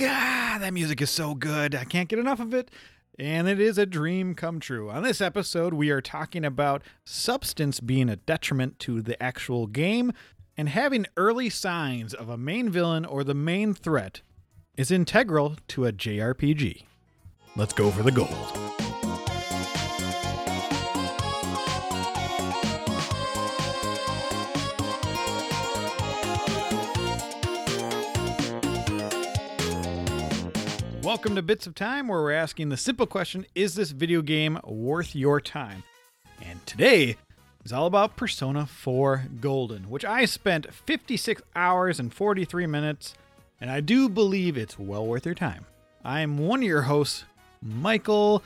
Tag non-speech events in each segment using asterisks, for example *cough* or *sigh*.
God, that music is so good. I can't get enough of it. And it is a dream come true. On this episode, we are talking about substance being a detriment to the actual game and having early signs of a main villain or the main threat is integral to a JRPG. Let's go for the gold. Welcome to Bits of Time, where we're asking the simple question Is this video game worth your time? And today is all about Persona 4 Golden, which I spent 56 hours and 43 minutes, and I do believe it's well worth your time. I'm one of your hosts, Michael.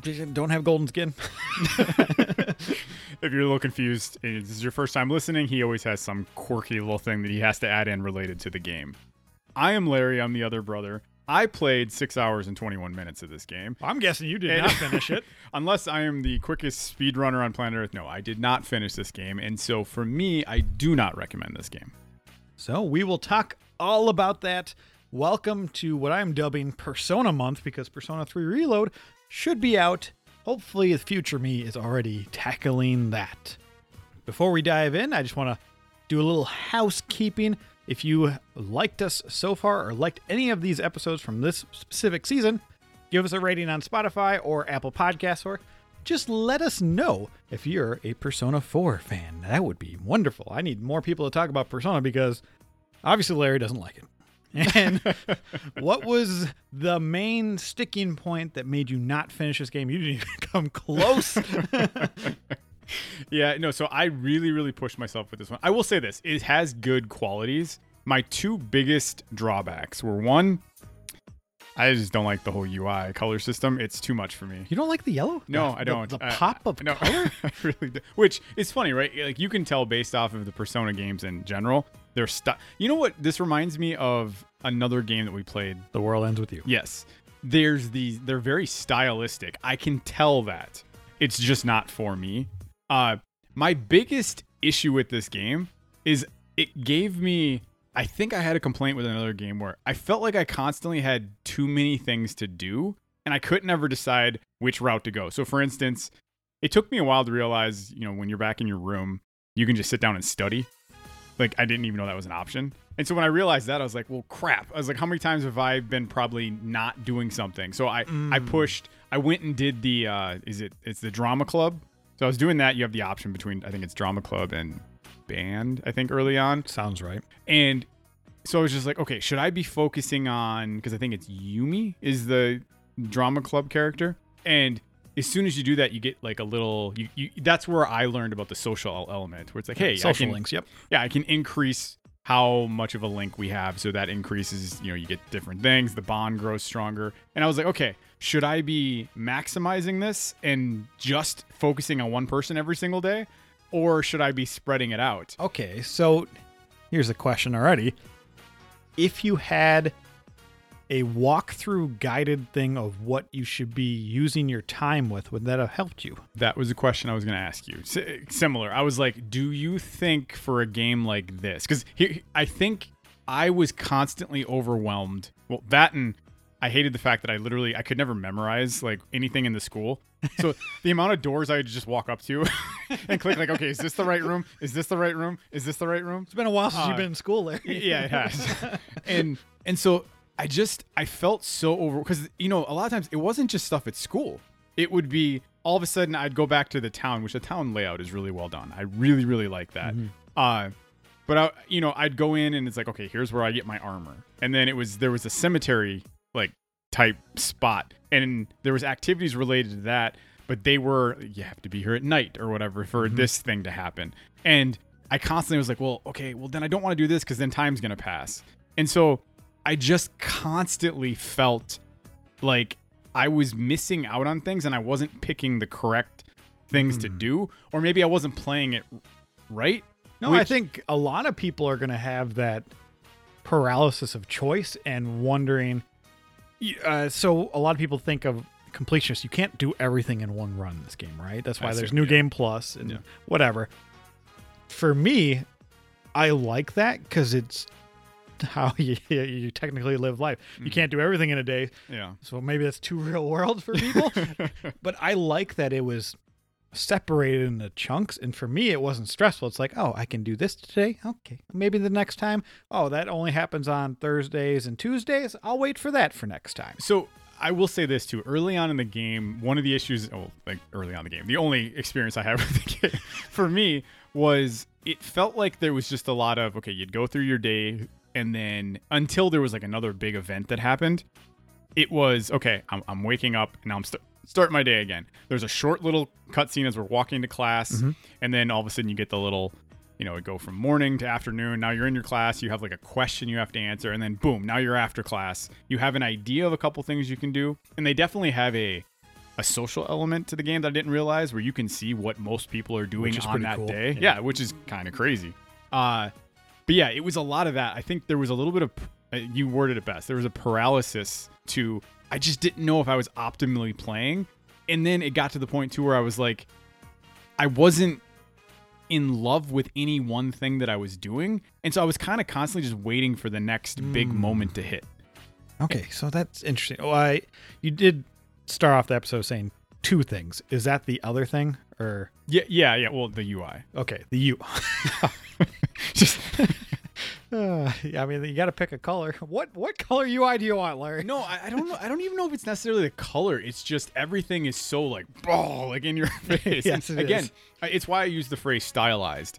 Don't have golden skin. *laughs* if you're a little confused, eh, this is your first time listening, he always has some quirky little thing that he has to add in related to the game. I am Larry, I'm the other brother. I played six hours and 21 minutes of this game. I'm guessing you did And- not *laughs* finish it. Unless I am the quickest speedrunner on planet Earth, no, I did not finish this game. And so for me, I do not recommend this game. So we will talk all about that. Welcome to what I'm dubbing Persona Month because Persona 3 Reload should be out. Hopefully, the future me is already tackling that. Before we dive in, I just want to do a little housekeeping. If you liked us so far or liked any of these episodes from this specific season, give us a rating on Spotify or Apple Podcasts or just let us know if you're a Persona 4 fan. That would be wonderful. I need more people to talk about Persona because obviously Larry doesn't like it. And *laughs* what was the main sticking point that made you not finish this game? You didn't even *laughs* come close. *laughs* Yeah, no, so I really, really pushed myself with this one. I will say this it has good qualities. My two biggest drawbacks were one, I just don't like the whole UI color system. It's too much for me. you don't like the yellow? No, The- I don't. The, I- pop of no, color? *laughs* I really do. Which is funny, right? Like you can tell based off of the Persona games in general, they're stuck. You know what? This reminds me of another game that we played. The world ends with you. Yes, there's these. They're very stylistic. I can tell that. It's just not for me. Uh, my biggest issue with this game is it gave me. I think I had a complaint with another game where I felt like I constantly had too many things to do and I couldn't ever decide which route to go. So, for instance, it took me a while to realize, you know, when you're back in your room, you can just sit down and study. Like, I didn't even know that was an option. And so when I realized that, I was like, well, crap. I was like, how many times have I been probably not doing something? So I, I pushed, I went and did the, uh, is it, it's the drama club. So I was doing that. You have the option between, I think it's drama club and band, I think early on. Sounds right. And so I was just like, okay, should I be focusing on because I think it's Yumi is the drama club character, and as soon as you do that, you get like a little. You, you that's where I learned about the social element, where it's like, hey, Social can- links, yep. yeah, I can increase how much of a link we have, so that increases. You know, you get different things. The bond grows stronger, and I was like, okay, should I be maximizing this and just focusing on one person every single day, or should I be spreading it out? Okay, so here's a question already. If you had a walkthrough guided thing of what you should be using your time with, would that have helped you? That was a question I was going to ask you. S- eh, similar. I was like, do you think for a game like this? Because I think I was constantly overwhelmed. Well, that and I hated the fact that I literally I could never memorize like anything in the school. So *laughs* the amount of doors I just walk up to *laughs* and click like, okay, is this the right room? Is this the right room? Is this the right room? It's been a while since Uh, you've been in school, Larry. yeah, it has. *laughs* and and so I just I felt so over because you know a lot of times it wasn't just stuff at school. It would be all of a sudden I'd go back to the town, which the town layout is really well done. I really really like that. Uh, but I you know I'd go in and it's like okay here's where I get my armor, and then it was there was a cemetery type spot, and there was activities related to that, but they were you have to be here at night or whatever for mm-hmm. this thing to happen, and I constantly was like, well, okay, well then I don't want to do this because then time's gonna pass, and so I just constantly felt like I was missing out on things and I wasn't picking the correct things to hmm. do, or maybe I wasn't playing it right. No, I think a lot of people are going to have that paralysis of choice and wondering. Uh, so a lot of people think of completionists. You can't do everything in one run in this game, right? That's why I see, there's New yeah. Game Plus and Yeah. whatever. For me, I like that because it's *laughs* how you, you technically live life. You can't do everything in a day, Yeah. so maybe that's too real world for people. *laughs* but I like that it was separated into chunks, and for me, it wasn't stressful. It's like, oh, I can do this today. Okay, maybe the next time. Oh, that only happens on Thursdays and Tuesdays. I'll wait for that for next time. So I will say this too. Early on in the game, one of the issues, oh, like early on the game, the only experience I had *laughs* with the game for me was it felt like there was just a lot of okay, you'd go through your day, and then until there was like another big event that happened, it was okay. I'm, I'm waking up and I'm st- starting my day again. There's a short little cutscene as we're walking to class, and then all of a sudden you get the little you know, it go from morning to afternoon. Now you're in your class, you have like a question you have to answer, and then boom, now you're after class. You have an idea of a couple things you can do, and they definitely have a a social element to the game that I didn't realize, where you can see what most people are doing on that cool. day. Yeah. Yeah, which is kind of crazy. Uh, but yeah, it was a lot of that. I think there was a little bit of uh, you worded it best. There was a paralysis to I just didn't know if I was optimally playing, and then it got to the point too where I was like, I wasn't in love with any one thing that I was doing. And so I was kind of constantly just waiting for the next big hmm. moment to hit. Okay, so that's interesting. Oh, I you did start off the episode saying two things. Is that the other thing, or Yeah, yeah, yeah. Well, the UI. okay, the U? *laughs* *laughs* *laughs* Just Uh, *sighs* yeah, I mean, you got to pick a color. *laughs* What what color UI do you want, Larry? no, I, I don't know. I don't even know if it's necessarily the color. It's just everything is so like, *laughs* oh, like in your *laughs* face. Yes, And it again, is. It's why I use the phrase stylized.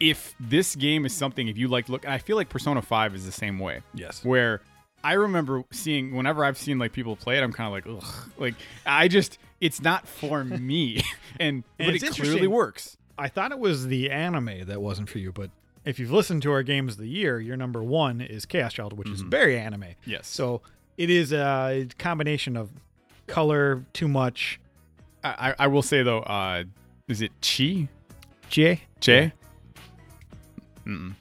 If this game is something, if you like, look, and I feel like Persona Five is the same way. Yes. where I remember seeing whenever I've seen like people play it, I'm kind of like, ugh, like I just it's not for me, and, but it's it clearly works. I thought it was the anime that wasn't for you, but if you've listened to our games of the year, your number one is Chaos Child, which is very anime. Yes. So it is a combination of color, too much. I, I- will say though, uh, is it Chi? J. J? *laughs* you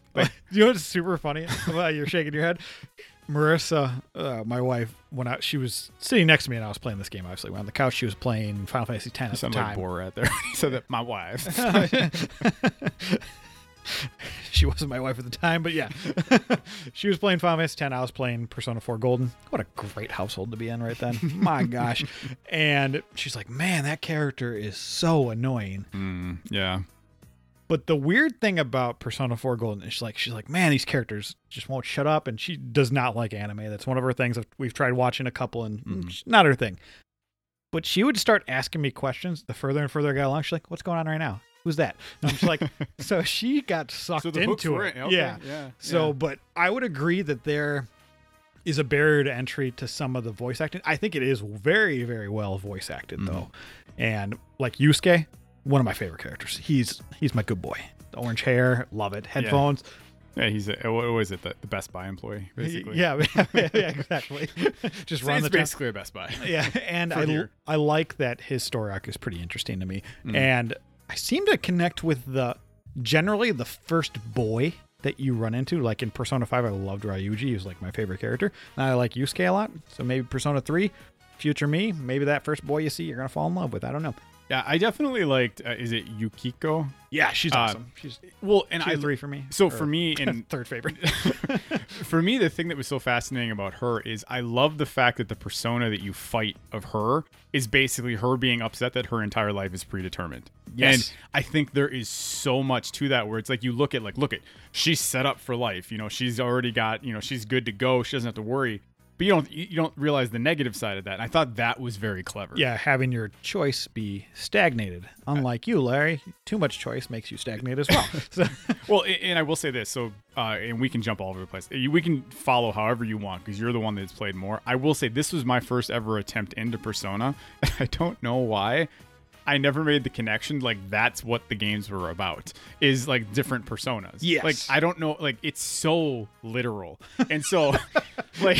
know what's super funny? *laughs* You're shaking your head. Marissa, uh, my wife, when I, she was sitting next to me and I was playing this game, obviously, on the couch, she was playing Final Fantasy X at the sound like time. Borat there. *laughs* so that my wife. *laughs* she wasn't my wife at the time, but yeah. *laughs* she was playing Final Fantasy X. I was playing Persona 4 Golden. What a great household to be in right then. *laughs* My gosh. And she's like, man, that character is so annoying. Mm, yeah. But the weird thing about Persona 4 Golden is she's like, she's like, man, these characters just won't shut up. And she does not like anime. That's one of her things. We've tried watching a couple and it's not her thing. But she would start asking me questions the further and further I got along. She's like, what's going on right now? Who's that? And I'm just like, *laughs* so she got sucked So the into were it. Okay, Yeah. yeah. So, yeah. but I would agree that there is a barrier to entry to some of the voice acting. I think it is very, very well voice acted though, and like Yosuke, one of my favorite characters. He's he's my good boy. The orange hair, love it. Headphones, yeah, he's a, what was it? The, the Best Buy employee, basically. yeah, *laughs* yeah, *laughs* yeah, exactly. Just run the basically a Best Buy. Yeah, and For I here. I like that his story arc is pretty interesting to me, Mm. and I seem to connect with the generally the first boy that you run into. Like in Persona Five, I loved Ryuji; he was like my favorite character, and I like Yosuke a lot. So maybe Persona Three, future me, maybe that first boy you see, you're gonna fall in love with. I don't know. Yeah, I definitely liked. Uh, is it Yukiko? Yeah, she's Uh, awesome. She's Well, and I three for me. So Or for me, *laughs* in third favorite. *laughs* for me, the thing that was so fascinating about her is I love the fact that the persona that you fight of her is basically her being upset that her entire life is predetermined. Yes. And I think there is so much to that where it's like you look at like look at she's set up for life. You know, she's already got, you know, she's good to go. She doesn't have to worry. But you don't you don't realize the negative side of that. And I thought that was very clever. yeah, having your choice be stagnated. Unlike you, Larry, too much choice makes you stagnate as well. *laughs* So, Well, and I will say this, so uh, and we can jump all over the place. We can follow however you want because you're the one that's played more. I will say this was my first ever attempt into Persona. *laughs* I don't know why. I never made the connection. Like that's what the games were about is like different personas. Yes. Like I don't know. Like it's so literal, and so *laughs* like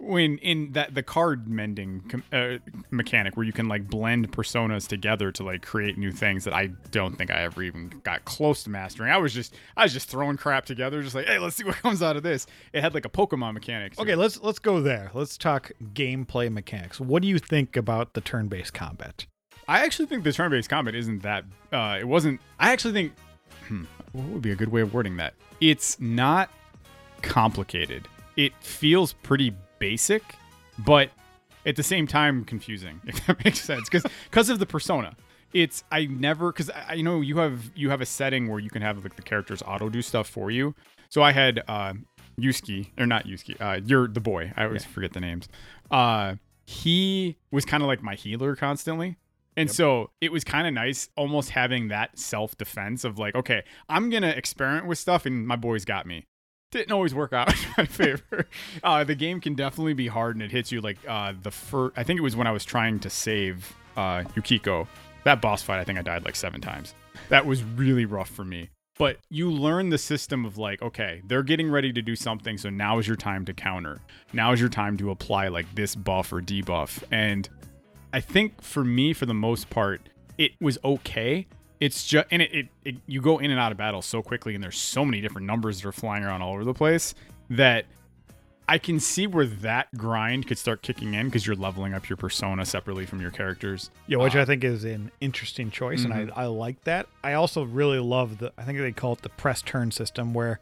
when in that the card mending com- uh, mechanic where you can like blend personas together to like create new things that I don't think I ever even got close to mastering. I was just I was just throwing crap together, just like hey, let's see what *laughs* comes out of this. It had like a Pokemon mechanic. Okay, let's let's go there. Let's talk gameplay mechanics. What do you think about the turn-based combat? I actually think the turn-based combat isn't that. Uh, it wasn't. I actually think. Hmm, what would be a good way of wording that? It's not complicated. It feels pretty basic, but at the same time confusing, *laughs* if that makes sense. Because because of the persona. It's I never because I, I know you have you have a setting where you can have like the characters auto do stuff for you. So I had uh Yuski or not Yuski, uh you're the boy. I always forget the names. Uh he was kind of like my healer constantly. And so it was kind of nice almost having that self defense of like, okay, I'm going to experiment with stuff and my boys got me. Didn't always work out *laughs* in my favor. Uh, the game can definitely be hard and it hits you like uh, the first, I think it was when I was trying to save uh, Yukiko. That boss fight, I think I died like seven times. That was really rough for me. But you learn the system of like, okay, they're getting ready to do something, so now is your time to counter. Now is your time to apply like this buff or debuff. And I think for me, for the most part, it was okay. It's just and it, it, it you go in and out of battle so quickly, and there's so many different numbers that are flying around all over the place that I can see where that grind could start kicking in because you're leveling up your persona separately from your characters. Yeah, which Uh, I think is an interesting choice, and I, I like that. I also really love the I think they call it the press turn system, where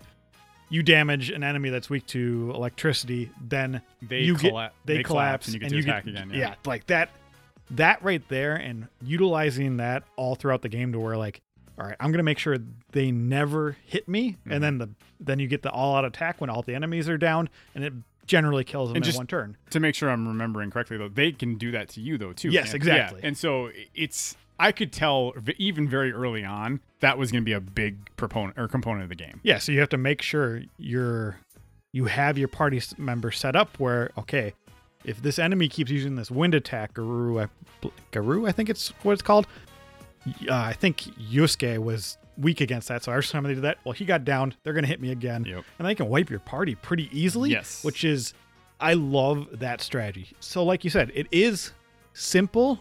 you damage an enemy that's weak to electricity, then They you colla- get they, they collapse, collapse and you get to attack again, yeah. like that that right there, and utilizing that all throughout the game to where like, all right, I'm gonna make sure they never hit me, Mm-hmm. and then the then you get the all out attack when all the enemies are down, and it generally kills them And in just- one turn. to make sure I'm remembering correctly though, they can do that to you though too. Yes, can't- exactly. Yeah. And so it's I could tell even very early on that was to be a big proponent or component of the game. Yeah, so you have to make sure you're you have your party member set up where okay, if this enemy keeps using this wind attack, Garu, I, Garu, I think it's what it's called. Uh, I think Yosuke was weak against that, so every time they do that, well, he got downed. They're gonna hit me again, Yep. and they can wipe your party pretty easily. Yes. which is I love that strategy. So, like you said, it is simple,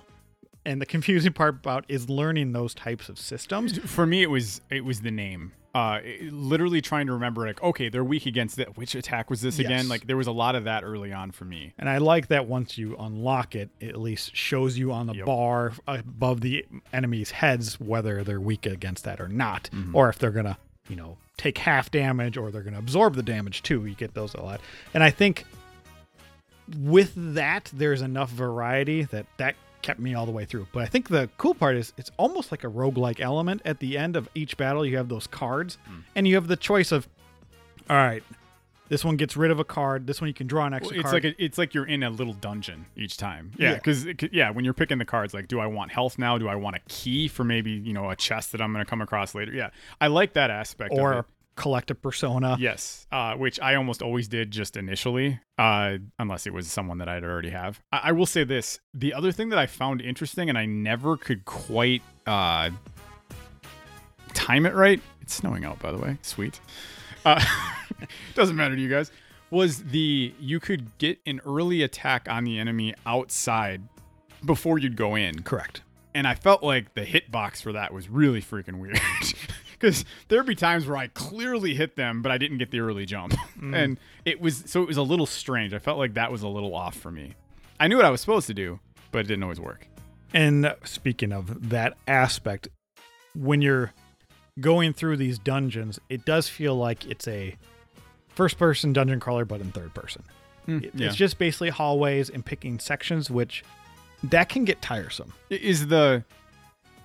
and the *laughs* confusing part about is learning those types of systems. For me, it was it was the name. Uh, literally trying to remember like, okay, they're weak against that. Which attack was this Yes. again? Like there was a lot of that early on for me. And I like that once you unlock it, it at least shows you on the Yep. bar above the enemy's heads whether they're weak against that or not, Mm-hmm. or if they're gonna, you know, take half damage or they're gonna absorb the damage too. You get those a lot, and I think with that, there's enough variety that that kept me all the way through. But I think the cool part is it's almost like a roguelike element. At the end of each battle, you have those cards, Mm. and you have the choice of, all right. This one gets rid of a card. This one you can draw an extra it's card. like a, it's like you're in a little dungeon each time. Yeah. Yeah, because yeah, when you're picking the cards, like, do I want health now? Do I want a key for maybe you know a chest that I'm going to come across later? Yeah, I like that aspect. of or it. collective persona. Yes, uh, which I almost always did just initially, uh, unless it was someone that I'd already have. I-, I will say this: the other thing that I found interesting, and I never could quite uh, time it right. It's snowing out, by the way. Sweet. Uh, *laughs* doesn't matter to you guys. Was the you could get an early attack on the enemy outside before you'd go in Correct. and I felt like the hitbox for that was really freaking weird. *laughs* Because there'd be times where I clearly hit them, but I didn't get the early jump, *laughs* mm. and it was so it was a little strange. I felt like that was a little off for me. I knew what I was supposed to do, but it didn't always work. And speaking of that aspect, when you're going through these dungeons, it does feel like it's a first person dungeon crawler, but in third person. Hmm, yeah. It's just basically hallways and picking sections, which that can get tiresome. Is the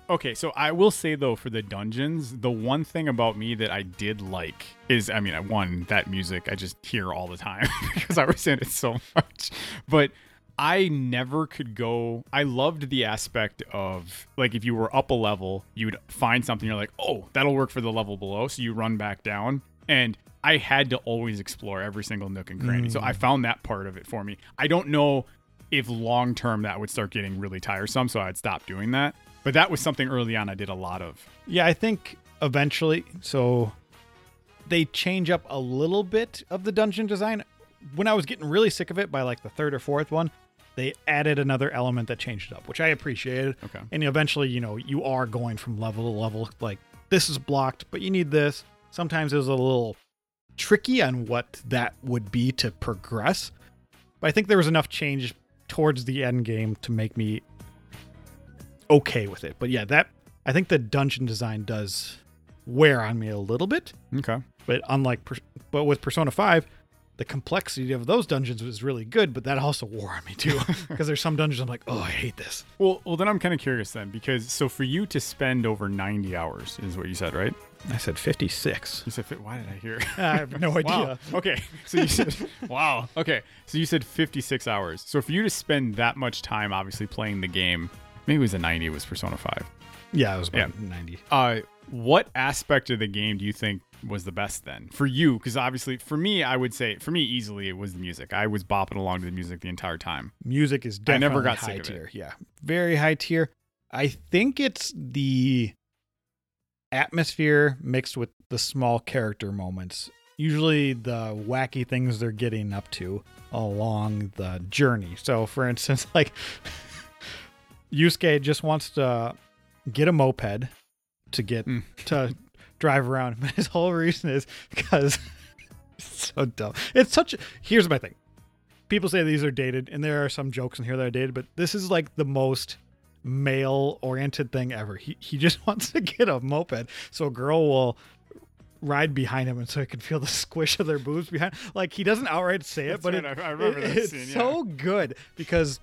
okay? So I will say though, for the dungeons, the one thing about me that I did like is, I mean, I one that music I just hear all the time *laughs* because I was in it so much, but. I never could go. I loved the aspect of like if you were up a level, you'd find something you're like, "Oh, that'll work for the level below." So you run back down and I had to always explore every single nook and cranny. So I mm. found that part of it for me. I don't know if long term that would start getting really tiresome, so I'd stop doing that. But that was something early on I did a lot of. Yeah, I think eventually, so they change up a little bit of the dungeon design. When I was getting really sick of it by like the third or fourth one, they added another element that changed it up, which I appreciated. Okay. And eventually, you know, you are going from level to level. Like, this is blocked, but you need this. Sometimes it was a little tricky on what that would be to progress. But I think there was enough change towards the end game to make me okay with it. But yeah, that I think the dungeon design does wear on me a little bit. Okay. But unlike, but with Persona 5, the complexity of those dungeons was really good, but that also wore on me too. *laughs* *laughs* Because there's some dungeons I'm like, oh, I hate this. Well, well, then I'm kind of curious then because so for you to spend over 90 hours is what you said, right? I said 56. You said why did I hear? I have no *laughs* idea. Wow. Okay. So you said wow. Okay. So you said 56 hours. So for you to spend that much time obviously playing the game, maybe it was a 90 it was Persona 5. Yeah, it was about 90. Uh what aspect of the game do you think was the best then for you because obviously for me i would say for me easily it was the music i was bopping along to the music the entire time Music is I definitely never got high sick of it. tier. Yeah, very high tier. I think it's the atmosphere mixed with the small character moments. Usually the wacky things they're getting up to along the journey. So, for instance, *laughs* like Yosuke just wants to get a moped to get Mm. to *laughs* drive around. *laughs* But his whole reason is because *laughs* it's so dumb. It's such. Here's my thing. People say these are dated, and there are some jokes in here that are dated, but this is like the most male-oriented thing ever. He he just wants to get a moped, so a girl will ride behind him, and so he can feel the squish of their boobs behind. Like he doesn't outright say it, That's but right, it- I- I remember it- that it's scene, yeah. so good because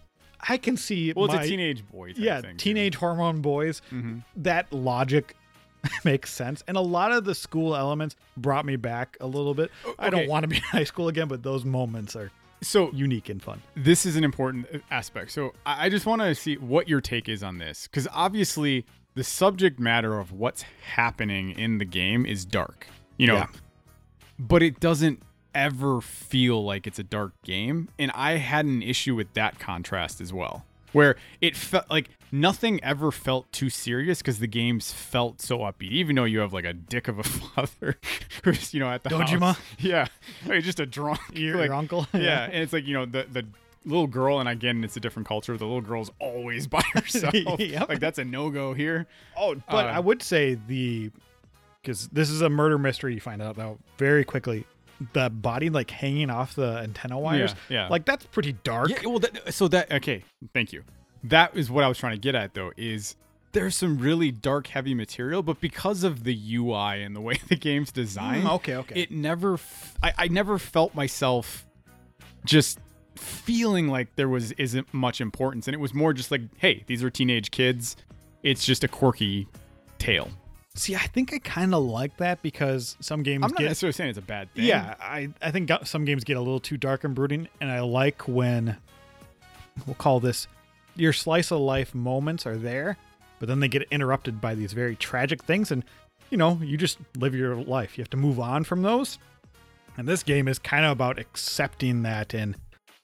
I can see. well it's my- a teenage boy yeah, thing, teenage hormone boys. hmm That logic *laughs* makes sense, and a lot of the school elements brought me back a little bit. I don't want to be *laughs* in high school again, but those moments are so unique and fun. this is an important uh, aspect. So I I just want to see what your take is on this, because obviously the subject matter of what's happening in the game is dark, you know, Yeah. but it doesn't ever feel like it's a dark game, and I had an issue with that contrast as well, where it felt like nothing ever felt too serious because the games felt so upbeat, even though you have like a dick of a *laughs* father who's you know at the Dojima? house. yeah, *laughs* like, just a drunk, Your, like, your uncle, *laughs* yeah, and it's like you know the the little girl, and again, it's a different culture. The little girl's always by herself. Yep. Like that's a no go here. Oh, but Uh, I would say the because this is a murder mystery. You find out though very quickly. The body like hanging off the antenna wires, yeah. yeah. like that's pretty dark. Yeah, well, that, so that okay, thank you. That is what I was trying to get at though. Is there's some really dark, heavy material, but because of the UI and the way *laughs* the game's designed, Mm, okay, okay. it never, f- I, I never felt myself just feeling like there was isn't much importance, and it was more just like, hey, these are teenage kids. It's just a quirky tale. See, I think I kind of like that because some games I'm not get necessarily saying it's a bad thing. Yeah, I, I think some games get a little too dark and brooding, and I like when we'll call this your slice of life moments are there, but then they get interrupted by these very tragic things, and you know, you just live your life. You have to move on from those. And this game is kind of about accepting that and,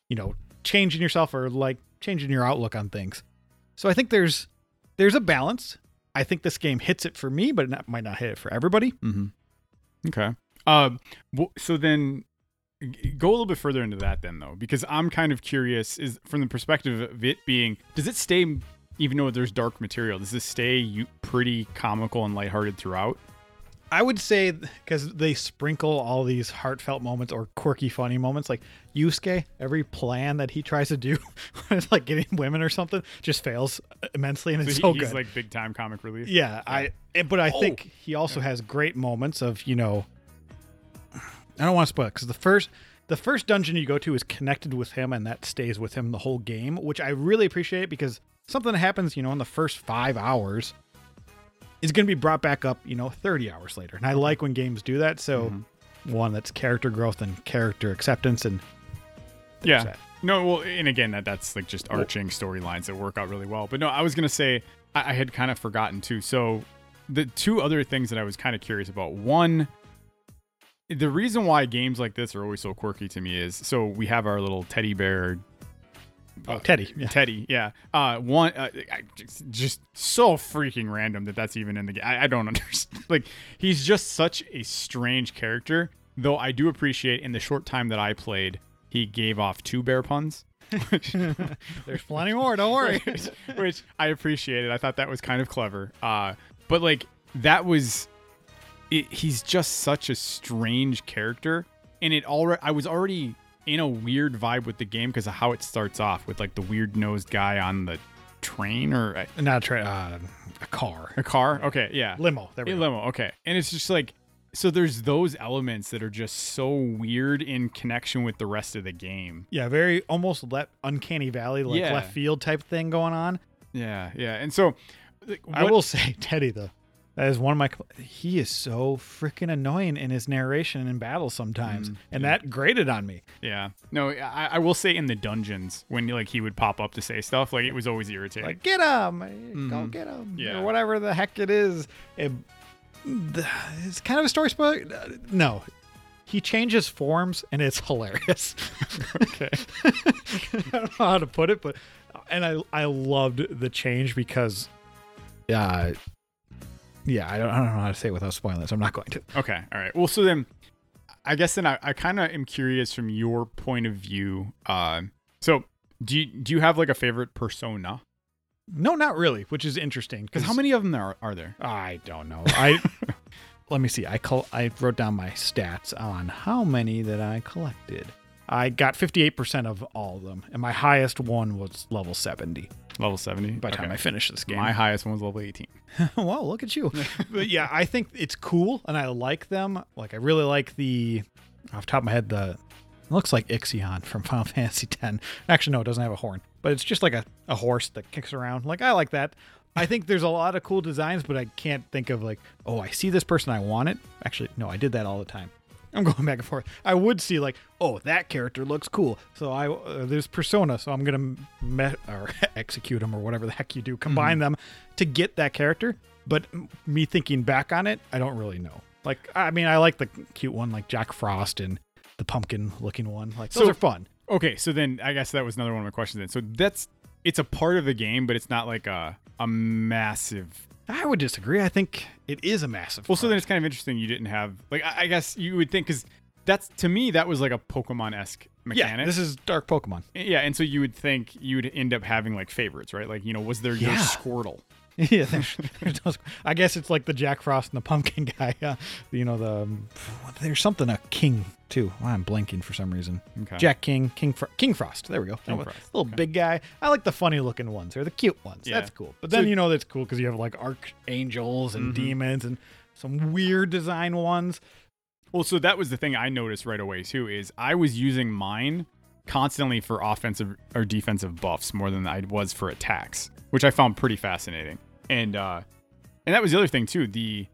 you know, changing yourself or like changing your outlook on things. So I think there's there's a balance. I think this game hits it for me, but it not, might not hit it for everybody. Mm-hmm. Okay. Um. so then, go a little bit further into that then, though, because I'm kind of curious. Is from the perspective of it being, does it stay, even though there's dark material, does it stay pretty comical and lighthearted throughout? I would say because they sprinkle all these heartfelt moments or quirky, funny moments, like Yosuke. Every plan that he tries to do, *laughs* it's like getting women or something, just fails immensely, and So it's he- so he's good. like big time comic relief. yeah, I. eh, But I Oh. think he also has great moments of you know. I don't want to spoil because the first. The first dungeon you go to is connected with him, and that stays with him the whole game, which I really appreciate because something happens, you know, in the first five hours is going to be brought back up, you know, 30 hours later. And I like when games do that. So, mm-hmm. one that's character growth and character acceptance. And Yeah. that. No, well, and again, that that's like just arching storylines that work out really well. But no, I was gonna say I, I had kind of forgotten too. So the two other things that I was kind of curious about. One, the reason why games like this are always so quirky to me is so we have our little teddy bear oh, Teddie. Yeah. Teddie, yeah. Uh, one, uh, I, just, just so freaking random that that's even in the game. I, I don't *laughs* understand. Like, he's just such a strange character. Though I do appreciate in the short time that I played, he gave off two bear puns, *laughs* There's plenty more. Don't worry. *laughs* which, which I appreciated. I thought that was kind of clever. Uh, but like that was, it, he's just such a strange character, and it already I was already in a weird vibe with the game because of how it starts off with like the weird nosed guy on the train or a, Not a train, uh, a car, a car. Okay, yeah, limo. There we a go. limo. Okay, and it's just like so. There's those elements that are just so weird in connection with the rest of the game. Yeah, very almost let uncanny valley, like Yeah. left field type thing going on. Yeah, yeah, and so like, I what- will say, *laughs* Teddie though, that is one of my. He is so freaking annoying in his narration in battle sometimes, Mm, and that grated on me. Yeah, no, I, I will say in the dungeons when like he would pop up to say stuff, like it was always irritating. Like, get him, go Mhm. get him, Yeah. or whatever the heck it is. It, it's kind of a story spoiler. No, he changes forms, and it's *laughs* hilarious. okay. *laughs* I don't know how to put it, but and I I loved the change because, uh, yeah, I don't I don't know how to say it without spoiling it, so I'm not going to. Okay. All right. Well, so then, I guess then I, I kind of am curious from your point of view. Uh, so do you, do you have like a favorite persona? No, not really, which is interesting Because how many of them are, are there? I don't know. I *laughs* let me see. I col- I wrote down my stats on how many that I collected. I got 58% of all of them, and my highest one was level 70 Level seventy. by the time I finished this game. My highest one was level eighteen. *laughs* wow, look at you. *laughs* but yeah, I think it's cool and I like them. Like I really like the off the top of my head the looks like Ixion from *laughs* Final Fantasy X. Actually, no, it doesn't have a horn, but it's just like a, a horse that kicks around. Like I like that. I think there's a lot of cool designs, but I can't think of like, oh, I see this person, I want it. Actually, no, I did that all the time. *laughs* I'm going back and forth. I would see like, oh, that character looks cool. So I uh, there's Persona, so I'm gonna me- or *laughs* execute them or whatever the heck you do, combine them to get that character. But m- me thinking back on it, I don't really know. Like, I mean, I like the cute one, like Jack Frost and the pumpkin looking one. Like those So- are fun. Okay, so then I guess that was another one of my questions. Then, so that's it's a part of the game, but it's not like a a massive. I would disagree. I think it is a massive. Well, so then it's kind of interesting you didn't have like I, I guess you would think because that's to me that was like a Pokemon esque mechanic. yeah, this is Dark Pokemon. Yeah, and so you would think you'd end up having like favorites, right? Like, you know, was there your Squirtle? *laughs* yeah, there's, there's I guess it's like the Jack Frost and the pumpkin *laughs* guy. Uh, you know the um, there's something a king too. Why I'm blanking for some reason. Okay. Jack King, King Fro- King Frost. There we go. King Frost, Little okay. big guy. I like the funny looking ones or the cute ones. Yeah. That's cool. But then So- you know that's cool because you have like archangels and Mhm. demons and some weird design ones. Well, so that was the thing I noticed right away too is I was using mine constantly for offensive or defensive buffs more than I was for attacks, which I found pretty fascinating. And uh and that was the other thing too. The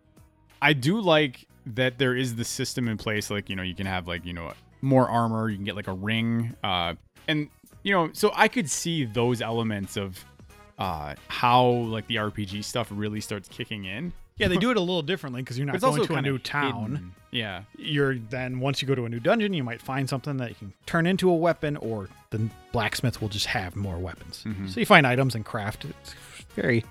I do like that there is the system in place like, you know, you can have like, you know, more armor, you can get like a ring uh and you know, so I could see those elements of uh how like the RPG stuff really starts kicking in. Yeah, they *laughs* do it a little differently because you're not it's going to a new town. hidden. Yeah. You're then once you go to a new dungeon, you might find something that you can turn into a weapon, or the blacksmith will just have more weapons. Mhm. So you find items and craft. It's very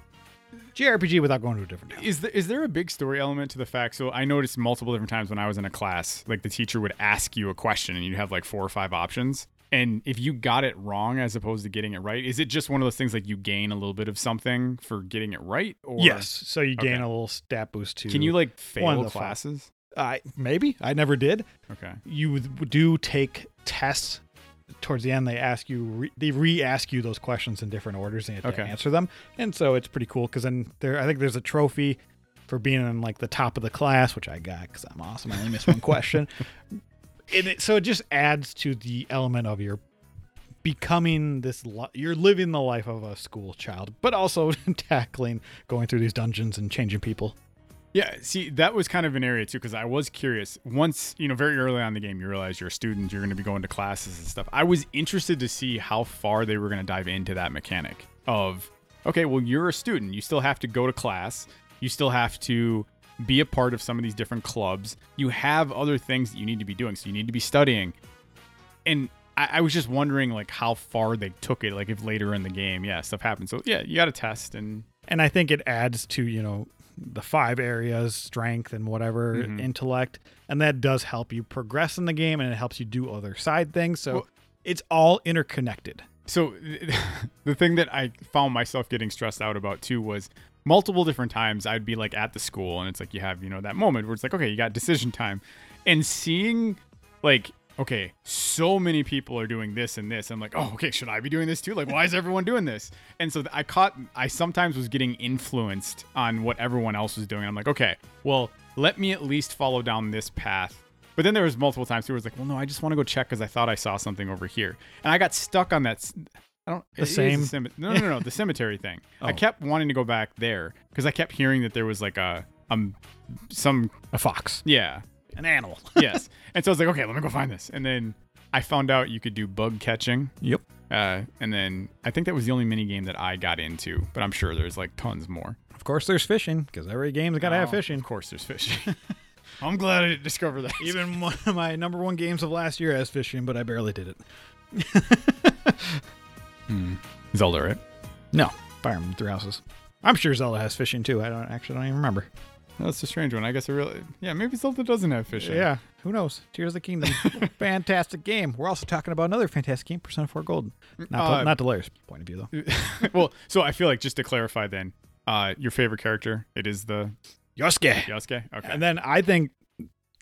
JRPG without going to a different town. Is there, is there a big story element to the fact? So I noticed multiple different times when I was in a class, like the teacher would ask you a question and you'd have like four or five options. And if you got it wrong as opposed to getting it right, is it just one of those things like you gain a little bit of something for getting it right? Or Yes, so you gain Okay. a little stat boost too. Can you like One of fail classes? Uh, maybe I never did. Okay. You do take tests. Towards the end, they ask you, re- they re-ask you those questions in different orders, and you have to Okay. answer them. And so it's pretty cool because then there, I think there's a trophy for being in like the top of the class, which I got because I'm awesome. I only missed one question. *laughs* And it, so it just adds to the element of your becoming this. Li- you're living the life of a school child, but also *laughs* tackling going through these dungeons and changing people. Yeah, see, that was kind of an area too, because I was curious. Once, you know, very early on the game, you realize you're a student, you're going to be going to classes and stuff. I was interested to see how far they were going to dive into that mechanic of, okay, well, you're a student. You still have to go to class, you still have to be a part of some of these different clubs. You have other things that you need to be doing. So you need to be studying. And I, I was just wondering, like, how far they took it. Like, if later in the game, yeah, stuff happens. So, yeah, you got to test and. and I think it adds to you know the five areas strength and whatever Mhm. intellect and that does help you progress in the game and it helps you do other side things so Well- it's all interconnected So *laughs* the thing that I found myself getting stressed out about too was multiple different times I'd be like at the school and it's like you have, you know, that moment where it's like, okay, you got decision time. And seeing like okay, so many people are doing this and this. I'm like, oh, okay, should I be doing this too? Like, why is everyone doing this? And so I caught, I sometimes was getting influenced on what everyone else was doing. I'm like, okay, well, let me at least follow down this path. But then there was multiple times where it was like, well, no, I just want to go check because I thought I saw something over here, and I got stuck on that. I don't. The same- ceme- no, no, no, no, the *laughs* cemetery thing. I Oh. kept wanting to go back there because I kept hearing that there was like a um some A fox, yeah an animal. *laughs* yes. And so I was like, okay, let me go find this. And then I found out you could do bug catching. Yep. Uh, and then I think that was the only mini game that I got into, but I'm sure there's like tons more. Of course, there's fishing because every game's got to have Oh, fishing. Of course, there's fishing. *laughs* I'm glad I didn't discover that. Even *laughs* one of my number one games of last year has fishing, but I barely did it. Zelda, right? No, Fire Emblem Three Houses. I'm sure Zelda has fishing too. I don't actually don't even remember. That's a strange one. I guess I really, yeah, maybe Zelda doesn't have fishing. Yeah, who knows? Tears of the Kingdom, *laughs* fantastic game. We're also talking about another fantastic game, Persona 4 Golden. Not Uh, to, not to Larry's point of view though. *laughs* well, so I feel like just to clarify, then, uh, your favorite character, it is the Yosuke. Yosuke. Okay. And then I think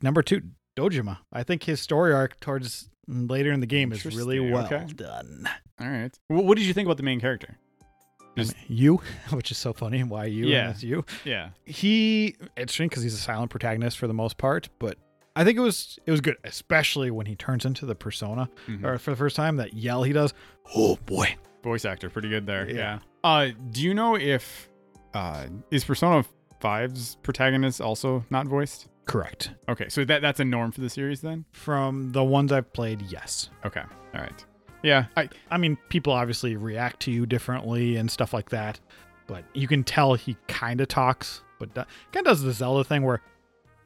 number two, Dojima. I think his story arc towards later in the game is really well okay. done. All right. What did you think about the main character? Just- I mean, you, *laughs* which is so funny. Why you? Yeah. And it's you. Yeah. He interesting because he's a silent protagonist for the most part, but I think it was it was good, especially when he turns into the persona Mhm. or for the first time. That yell he does. Oh boy. Voice actor, pretty good there. Yeah. Yeah. Uh, do you know if uh is Persona 5's protagonist also not voiced? Correct. Okay, so that that's a norm for the series then. From the ones I've played, yes. Okay. All right. Yeah. I I mean, people obviously react to you differently and stuff like that, but you can tell he kind of talks, but kind of does the Zelda thing where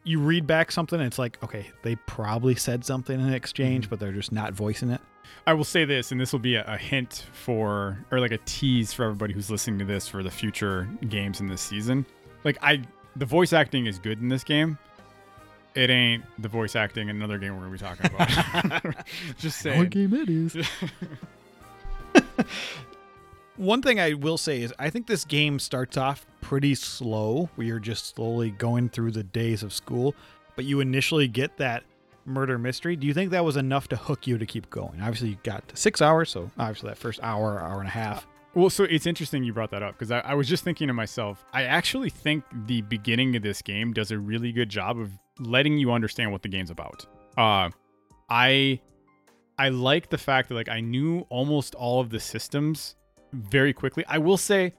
you read back something and it's like, okay, they probably said something in exchange, mm-hmm. but they're just not voicing it. I will say this, and this will be a, a hint for or like a tease for everybody who's listening to this for the future games in this season. Like I, the voice acting is good in this game. It ain't the voice acting in another game we're gonna be talking about. *laughs* Just saying. game it is. *laughs* One thing I will say is I think this game starts off pretty slow, where you're just slowly going through the days of school, but you initially get that murder mystery. Do you think that was enough to hook you to keep going? Obviously, you got six hours, so obviously that first hour, hour and a half. Well, so it's interesting you brought that up because I, I was just thinking to myself, I actually think the beginning of this game does a really good job of letting you understand what the game's about. Uh, I I like the fact that like I knew almost all of the systems very quickly. I will say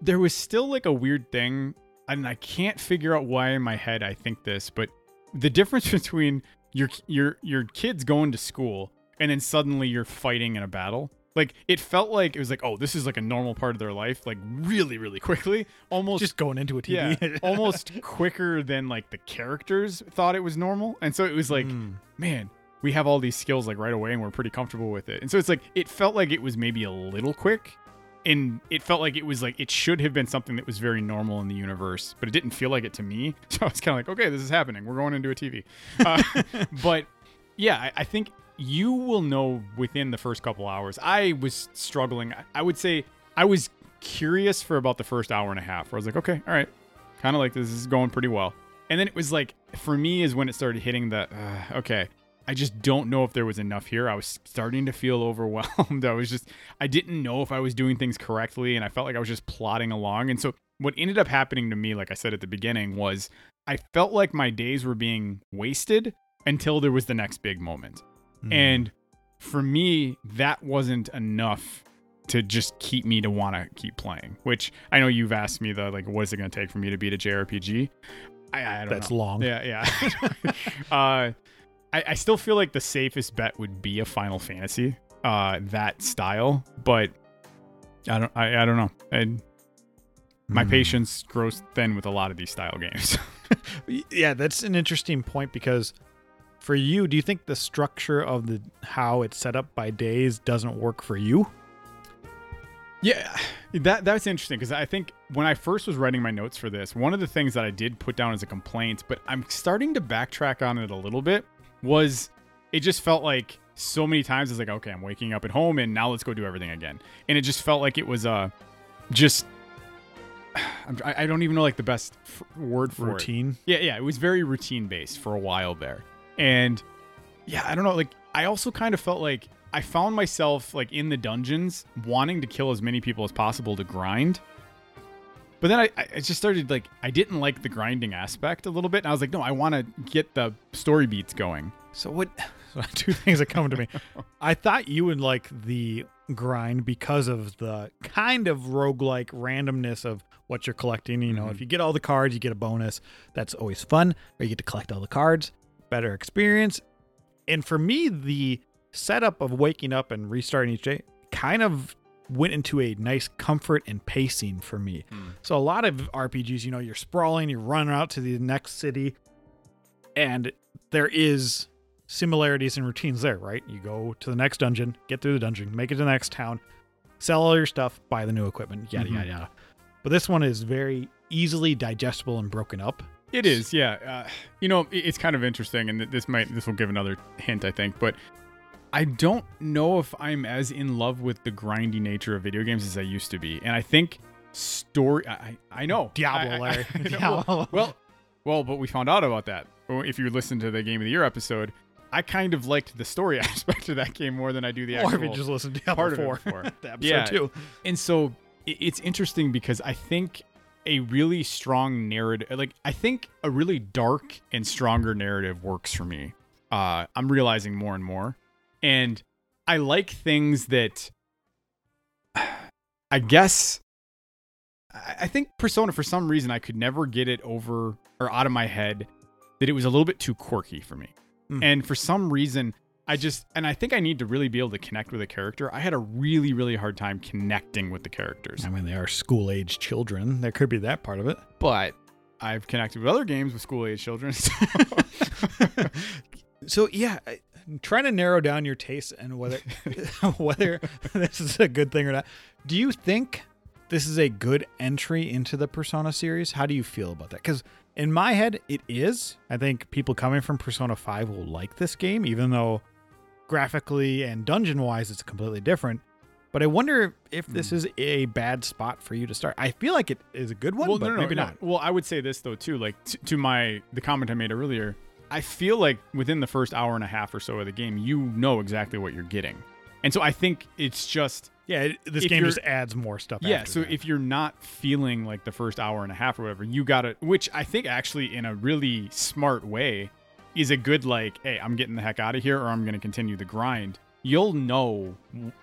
there was still like a weird thing, and I can't figure out why in my head I think this, but the difference *laughs* between your your your kids going to school and then suddenly you're fighting in a battle like it felt like it was like oh this is like a normal part of their life like really really quickly. Almost Just going into a yeah TV. *laughs* almost quicker than like the characters thought it was normal. And so it was like Mm. man we have all these skills like right away and we're pretty comfortable with it. And so it's like it felt like it was maybe a little quick and it felt like it was like it should have been something that was very normal in the universe but it didn't feel like it to me. *laughs* So i was kind of like okay this is happening. We're going into a tv uh, *laughs* but yeah I, I think you will know within the first couple hours i was struggling I- would say i was curious for about the first hour and a half where i was like okay all right kind of like this is going pretty well and then it was like for me is when it started hitting the uh, okay I just don't know if there was enough here. I was starting to feel *laughs* overwhelmed. I was just, I didn't know if I was doing things correctly, and I felt like I was just plodding along. And so, what ended up happening to me, like I said at the beginning, was I felt like my days were being wasted until there was the next big moment. Mm. And for me, that wasn't enough to just keep me to want to keep playing. Which I know you've asked me the like, what is it going to take for me to beat a JRPG? I, I don't know. That's know. long. Yeah, yeah. *laughs* uh, I, I still feel like the safest bet would be a Final Fantasy, uh, that style. But I don't, I, I don't know. And my Mm. patience grows thin with a lot of these style games. *laughs* Yeah, that's an interesting point because for you, do you think the structure of the how it's set up by days doesn't work for you? Yeah, that that's interesting because I think when I first was writing my notes for this, one of the things that I did put down as a complaint, but I'm starting to backtrack on it a little bit, was it just felt like so many times it's like, okay, I'm waking up at home and now let's go do everything again, and it just felt like it was uh, just I I don't even know like the best f- word for it. Routine. Yeah, yeah, it was very routine based for a while there. And yeah, I don't know. Like, I also kind of felt like I found myself like in the dungeons wanting to kill as many people as possible to grind. But then I, I just started like I didn't like the grinding aspect a little bit, and I was like, no, I want to get the story beats going. So what? *laughs* So two things that come to me. *laughs* I thought you would like the grind because of the kind of roguelike randomness of what you're collecting. You know, Mhm. if you get all the cards, you get a bonus. That's always fun. Or you get to collect all the cards, better experience. And for me, the setup of waking up and restarting each day kind of went into a nice comfort and pacing for me. So a lot of RPGs, you know, you're sprawling, you're running out to the next city, and there is similarities and routines there, right? You go to the next dungeon, get through the dungeon, make it to the next town, sell all your stuff, buy the new equipment, yada Mhm. yada yada. But this one is very easily digestible and broken up. It is, yeah. Uh, you know, it's kind of interesting, and this might this will give another hint, I think. But I don't know if I'm as in love with the grindy nature of video games as I used to be, and I think story. I I I know Diablo, I- I- Larry. *laughs* I know. Diablo. Well, well, but we found out about that. If you listen to the Game of the Year episode, I kind of liked the story *laughs* aspect of that game more than I do the or if you just listen to Diablo part of it before. *laughs* the episode Yeah. too. and so it's interesting because I think a really strong narrative, like I think a really dark and stronger narrative works for me. Uh, I'm realizing more and more, and I like things that *sighs* I guess I think Persona for some reason I could never get it over or out of my head that it was a little bit too quirky for me. Mm. And for some reason I just and I think I need to really be able to connect with a character. I had a really really hard time connecting with the characters. I mean, they are school age children. There could be that part of it. But I've connected with other games with school age children. so- *laughs* So yeah, I- trying to narrow down your taste and whether *laughs* whether this is a good thing or not. Do you think this is a good entry into the Persona series? How do you feel about that? Because in my head, it is. I think people coming from Persona Five will like this game, even though graphically and dungeon wise, it's completely different. But I wonder if this Hmm. is a bad spot for you to start. I feel like it is a good one, but maybe not. Well, I would say this though too, like t- to my the comment I made earlier. I feel like within the first hour and a half or so of the game, you know exactly what you're getting, and so I think it's just Yeah, it- this game just adds more stuff. yeah. So that. if you're not feeling like the first hour and a half or whatever, you got to, which I think actually in a really smart way is a good like, hey, I'm getting the heck out of here, or I'm going to continue the grind. You'll know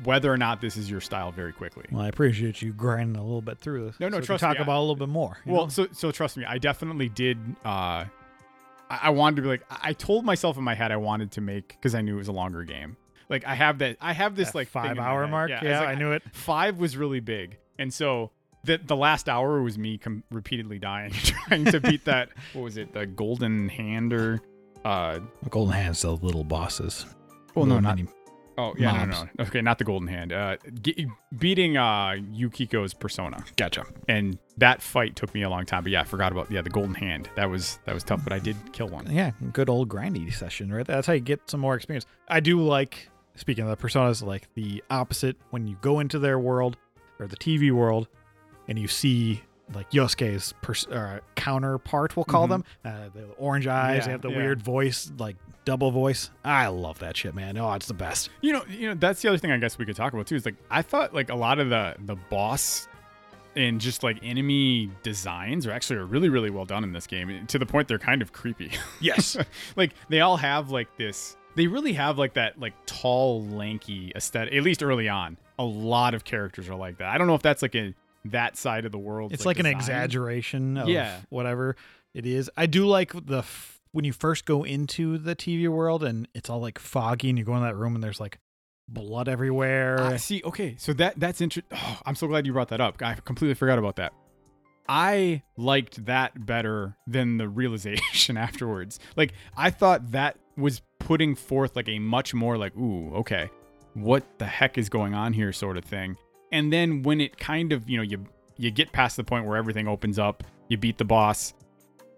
whether or not this is your style very quickly. Well, I appreciate you grinding a little bit through this. No, no, so trust talk me, about it a little bit more. Well, know? so so trust me, I definitely did. Uh, I, I wanted to be like, I I told myself in my head I wanted to make because I knew it was a longer game. Like I have that, I have this That like five hour mark. Yeah, Yeah, it's like, I knew it. Five was really big, and so the the last hour was me com- repeatedly dying *laughs* trying to beat that. What was it? The golden hand or? Uh, Golden Hands, the little bosses. well, no, not. mini- Oh yeah, no, no. Okay, not the golden hand. Uh, ge- beating uh Yukiko's persona. Gotcha. and that fight took me a long time. But yeah, I forgot about yeah the golden hand. That was that was tough, but I did kill one. Yeah, good old grindy session, right? That's how you get some more experience. I do like, speaking of the personas, like the opposite when you go into their world or the TV world and you see like Yosuke's pers- uh, counterpart, we'll call Mhm. them. Uh, the orange eyes, Yeah, they have the yeah. weird voice, like double voice. I love that shit, man. Oh, it's the best. You know, you know that's the other thing I guess we could talk about too. Is like I thought like a lot of the the boss and just like enemy designs are actually are really really well done in this game to the point they're kind of creepy. *laughs* Yes. like they all have like this. They really have like that like tall lanky aesthetic. At least early on, a lot of characters are like that. I don't know if that's like a that side of the world. it's like, an exaggeration of Yeah. whatever it is. I do like the f- when you first go into the TV world and it's all like foggy and you go in that room and there's like blood everywhere. I see, okay, so that that's interesting. Oh, I'm so glad you brought that up. I completely forgot about that. I liked that better than the realization *laughs* afterwards. Like I thought that was putting forth like a much more like, ooh, okay, what the heck is going on here, sort of thing. And then when it kind of, you know, you you get past the point where everything opens up, you beat the boss,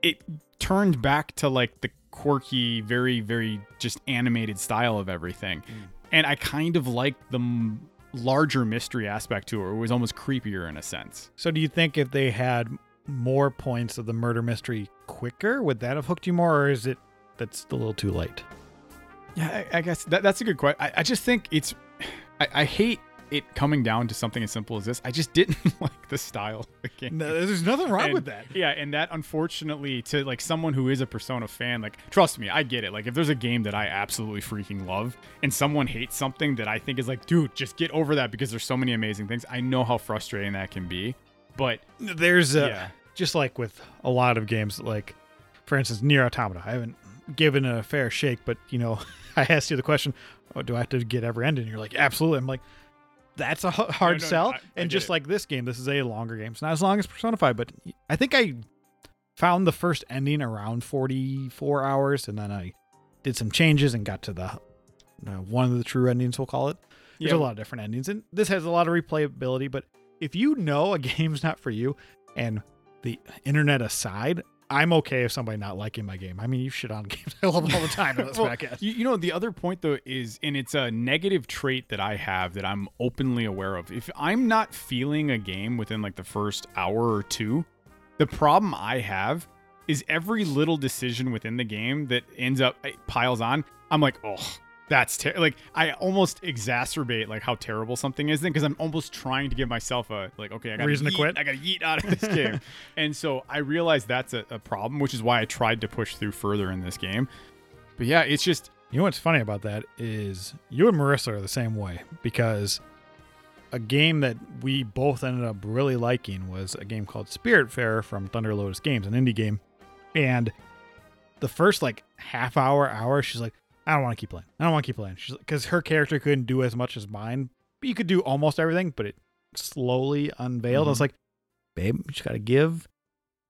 it turned back to like the quirky, very, very just animated style of everything. Mm. And I kind of liked the m- larger mystery aspect to it. It was almost creepier in a sense. so do you think if they had more points of the murder mystery quicker, would that have hooked you more, or is it that's a little too late? Yeah, I, I guess that, that's a good question. I, I just think it's, *sighs* I, I hate it coming down to something as simple as this. I just didn't *laughs* like the style of the game. No, there's nothing wrong And- with that. Yeah, and that unfortunately to like someone who is a Persona fan, like trust me, I get it. Like if there's a game that I absolutely freaking love and someone hates something that I think is like, dude, just get over that because there's so many amazing things. I know how frustrating that can be. But There's a, Yeah. just like with a lot of games, like for instance, NieR: Automata. I haven't given it a fair shake, but you know, *laughs* I asked you the question, oh, do I have to get every ending? You're like, absolutely. I'm like, that's a hard no, sell. I- I and get just it. like this game, this is a longer game. It's not as long as Persona 5, but I think I found the first ending around 44 hours, and then I did some changes and got to the uh, one of the true endings, we'll call it. There's Yeah. a lot of different endings, and this has a lot of replayability. But if you know a *laughs* game's not for you, and the internet aside, I'm okay if somebody not liking my game. I mean, you shit on *laughs* games I love all the time in this Well, podcast. You, you know, the other point though is, and it's a negative trait that I have that I'm openly aware of. If I'm not feeling a game within like the first hour or two, the problem I have is every little decision within the game that ends up eh, piles on. I'm like, oh, that's ter-. like I almost exacerbate like how terrible something is then because I'm almost trying to give myself a like, okay, I got Reason to quit? I got to eat out of this game, *laughs* and so I realized that's a, a problem, which is why I tried to push through further in this game. But yeah, it's just You know what's funny about that is you and Marissa are the same way because a game that we both ended up really liking was a game called Spiritfarer from Thunder Lotus Games, an indie game. And the first like half hour, hour, she's like, I don't want to keep playing. I don't want to keep playing. Because her character couldn't do as much as mine. But you could do almost everything, but it slowly unveiled. I was Mhm. like, babe, you just gotta give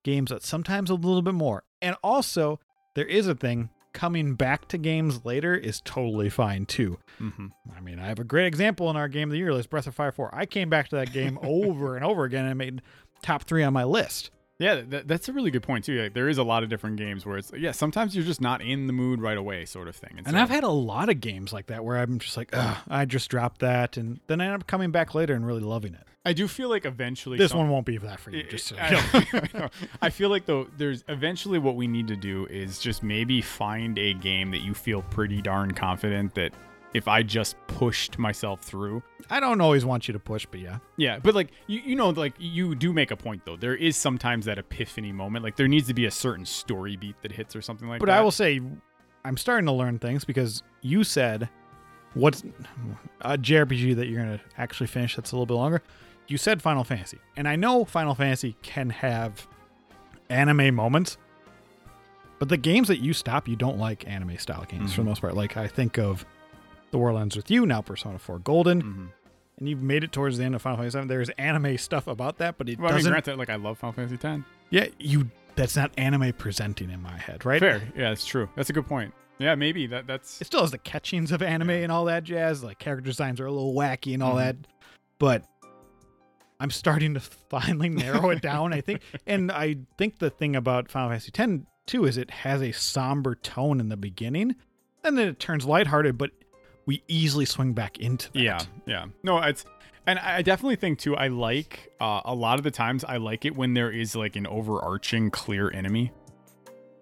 games that sometimes a little bit more. And also, there is a thing coming back to games later is totally fine too. mhm. I mean, I have a great example in our game of the year list, Breath of Fire 4. I came back to that game *laughs* over and over again and made top three on my list. Yeah, that, that's a really good point too. Like, there is a lot of different games where it's yeah, sometimes you're just not in the mood right away, sort of thing. And so- I've had a lot of games like that where I'm just like, I just dropped that. And then I end up coming back later and really loving it. I do feel like eventually This some- one won't be that for you. I- Just so I. I. *laughs* I feel like though there's eventually what we need to do is just maybe find a game that you feel pretty darn confident that if I just pushed myself through. I don't always want you to push, but yeah. Yeah, but like you, you know, like you do make a point though. There is sometimes that epiphany moment. Like there needs to be a certain story beat that hits or something like But that. But I will say, I'm starting to learn things because you said what's a JRPG that you're going to actually finish that's a little bit longer. You said Final Fantasy. And I know Final Fantasy can have anime moments, but the games that you stop, you don't like anime style games for Mhm. the most part. Like I think of The World Ends With You, now Persona 4 Golden, Mhm. and you've made it towards the end of Final Fantasy 7. There's anime stuff about that, but it Well, I mean, doesn't. granted, like I love Final Fantasy X. yeah, you. That's not anime presenting in my head, right? Fair, yeah, that's true. That's a good point. Yeah, maybe that that's it still has the catchings of anime and all that jazz. Like character designs are a little wacky and all Mhm. that, but I'm starting to finally *laughs* narrow it down. I think, and I think the thing about Final Fantasy X too is it has a somber tone in the beginning, and then it turns lighthearted. But we easily swing back into that. Yeah, yeah. No, it's and I definitely think too. I like uh, a lot of the times I like it when there is like an overarching clear enemy.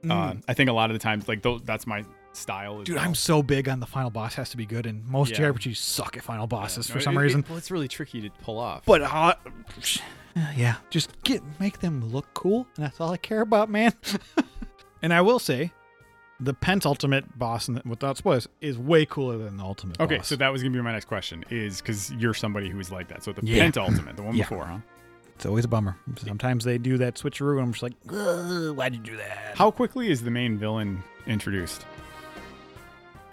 Uh, Mm. I think a lot of the times like those, that's my style. Dude, well. I'm so big on the final boss has to be good, and most Yeah. JRPGs suck at final bosses Yeah, for some it- it- reason. well, it's really tricky to pull off. But uh, *sighs* yeah, just get make them look cool, and that's all I care about, man. *laughs* and I will say, the Pent Ultimate boss, in the, without spoilers, is way cooler than the Ultimate. okay, boss. so that was gonna be my next question. Is because you're somebody who is like that. So the Yeah. Pent Ultimate, the one *laughs* Yeah. before, huh? it's always a bummer. Sometimes they do that switcheroo, and I'm just like, why'd you do that? How quickly is the main villain introduced?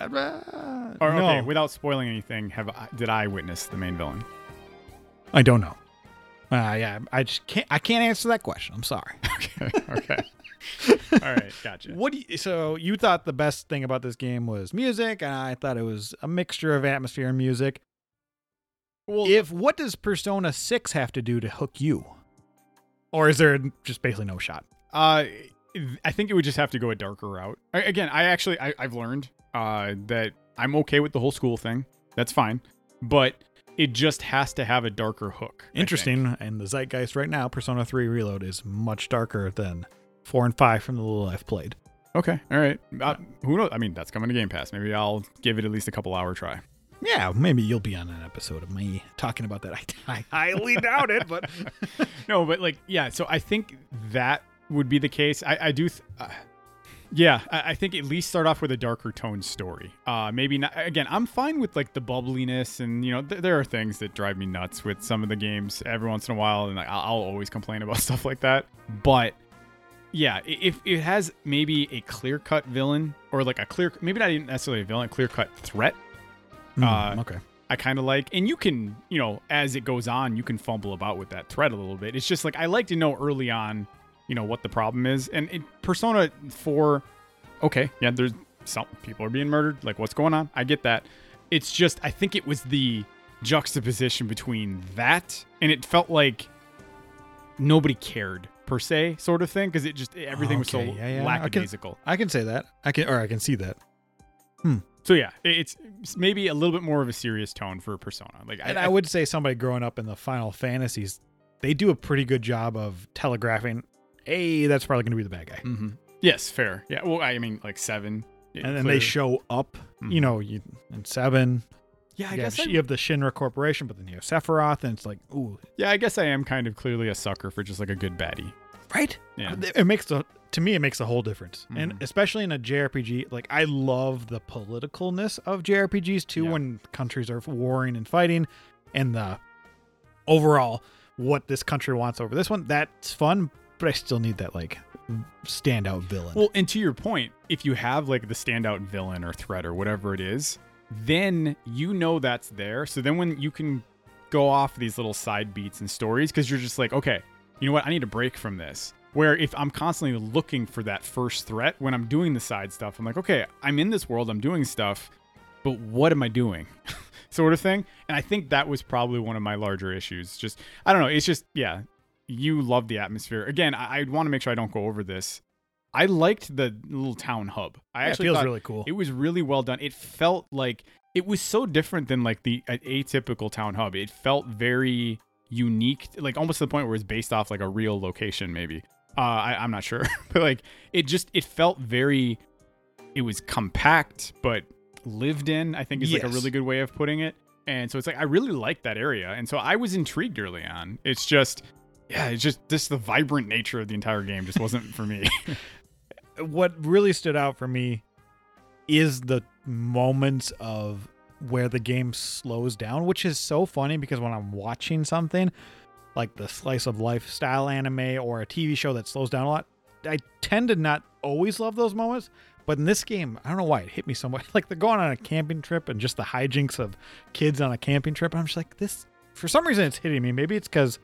Uh, Or no, okay, without spoiling anything, have I, did I witness the main villain? I don't know. Uh, yeah, I just can't. I can't answer that question. I'm sorry. *laughs* Okay, okay. *laughs* All right, gotcha. What do you, so you thought the best thing about this game was music, and I thought it was a mixture of atmosphere and music. Well, if what does Persona 6 have to do to hook you? Or is there just basically no shot? Uh, I think it would just have to go a darker route. I, again, I actually I, I've learned uh, that I'm okay with the whole school thing. That's fine, but it just has to have a darker hook. Interesting. And the zeitgeist right now, Persona 3 Reload is much darker than 4 and 5 from the little I've played. Okay, all right. Uh, who knows? I mean, that's coming to Game Pass. Maybe I'll give it at least a couple hour try. Yeah, maybe you'll be on an episode of me talking about that. *laughs* I, I highly doubt it, but *laughs* no, but like, yeah. So I think that would be the case. I, I do. Th- uh, yeah, I, think at least start off with a darker tone story. Uh, maybe not. Again, I'm fine with like the bubbliness, and you know, th- there are things that drive me nuts with some of the games every once in a while, and I'll, always complain about *laughs* stuff like that. But yeah, if it has maybe a clear cut villain or like a clear, maybe not even necessarily a villain, clear cut threat Mm, uh, okay. I kind of like, and you can, you know, as it goes on, you can fumble about with that thread a little bit. It's just like I like to know early on, you know, what the problem is. And in Persona 4, okay, yeah, there's some people are being murdered. Like, what's going on? I get that. It's just, I think it was the juxtaposition between that and it felt like nobody cared per se, sort of thing, because it just everything okay, was so yeah, yeah. lackadaisical. I can, I can say that. I can, or I can see that. Hmm. So yeah, it's maybe a little bit more of a serious tone for Persona. Like, and I, I, would say somebody growing up in the Final Fantasies, they do a pretty good job of telegraphing, hey, that's probably going to be the bad guy. Mm-hmm. Yes, fair. Yeah. Well, I mean, like seven, yeah, and then they show up. Mm-hmm. You know, you in seven. Yeah, I you guess have, you have the Shinra Corporation, but then you have Sephiroth, and it's like, ooh. Yeah, I guess I am kind of clearly a sucker for just like a good baddie. Right. Yeah. It makes the to me it makes a whole difference mm-hmm. and especially in a jrpg like i love the politicalness of jrpgs too yeah. when countries are warring and fighting and the overall what this country wants over this one that's fun but i still need that like standout villain well and to your point if you have like the standout villain or threat or whatever it is then you know that's there so then when you can go off these little side beats and stories because you're just like okay you know what i need a break from this where if I'm constantly looking for that first threat when I'm doing the side stuff, I'm like, okay, I'm in this world, I'm doing stuff, but what am I doing? *laughs* sort of thing. And I think that was probably one of my larger issues. Just, I don't know. It's just, yeah, you love the atmosphere. Again, I, I want to make sure I don't go over this. I liked the little town hub. I actually it feels really cool. It was really well done. It felt like it was so different than like the atypical town hub. It felt very unique, like almost to the point where it's based off like a real location, maybe. Uh, I, I'm not sure, *laughs* but like it just it felt very. It was compact, but lived in. I think is yes. like a really good way of putting it. And so it's like I really liked that area, and so I was intrigued early on. It's just, yeah, it's just this the vibrant nature of the entire game just wasn't for me. *laughs* what really stood out for me is the moments of where the game slows down, which is so funny because when I'm watching something, like the slice of life style anime or a TV show that slows down a lot, I tend to not always love those moments. But in this game, I don't know why it hit me so much. *laughs* Like they're going on a camping trip and just the hijinks of kids on a camping trip. I'm just like, this, for some reason, it's hitting me. Maybe it's because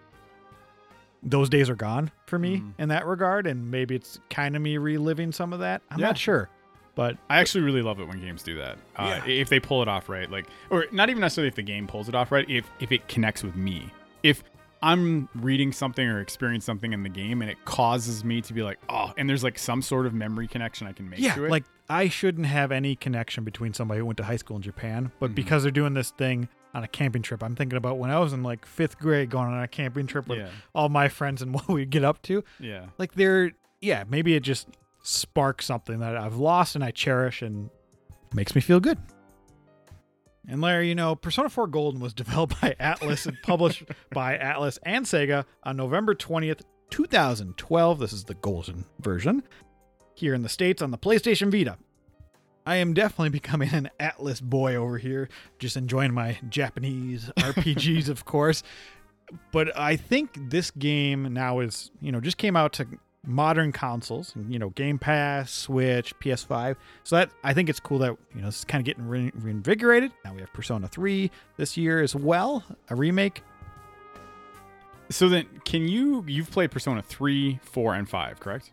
those days are gone for me mm. in that regard. And maybe it's kind of me reliving some of that. I'm yeah. not sure. But I actually really love it when games do that. Uh, yeah. If they pull it off right, like, or not even necessarily if the game pulls it off right, if if it connects with me. If I'm reading something or experiencing something in the game and it causes me to be like, oh, and there's like some sort of memory connection I can make yeah, to it. Like I shouldn't have any connection between somebody who went to high school in Japan, but mm-hmm. because they're doing this thing on a camping trip, I'm thinking about when I was in like fifth grade going on a camping trip with yeah. all my friends and *laughs* what we'd get up to. Yeah. Like they're, yeah, maybe it just sparks something that I've lost and I cherish and makes me feel good. And Larry, you know, Persona 4 Golden was *laughs* developed by Atlus and published *laughs* by Atlus and Sega on November 20th, 2012. This is the Golden version. Here in the States on the PlayStation Vita. I am definitely becoming an Atlus boy over here, just enjoying my Japanese *laughs* RPGs, of course. But I think this game now is, you know, just came out to modern consoles, you know, Game Pass, Switch, PS5. So that I think it's cool that you know it's kind of getting re- reinvigorated. Now we have Persona 3 this year as well, a remake. So then, can you you've played Persona 3, 4, and 5, correct?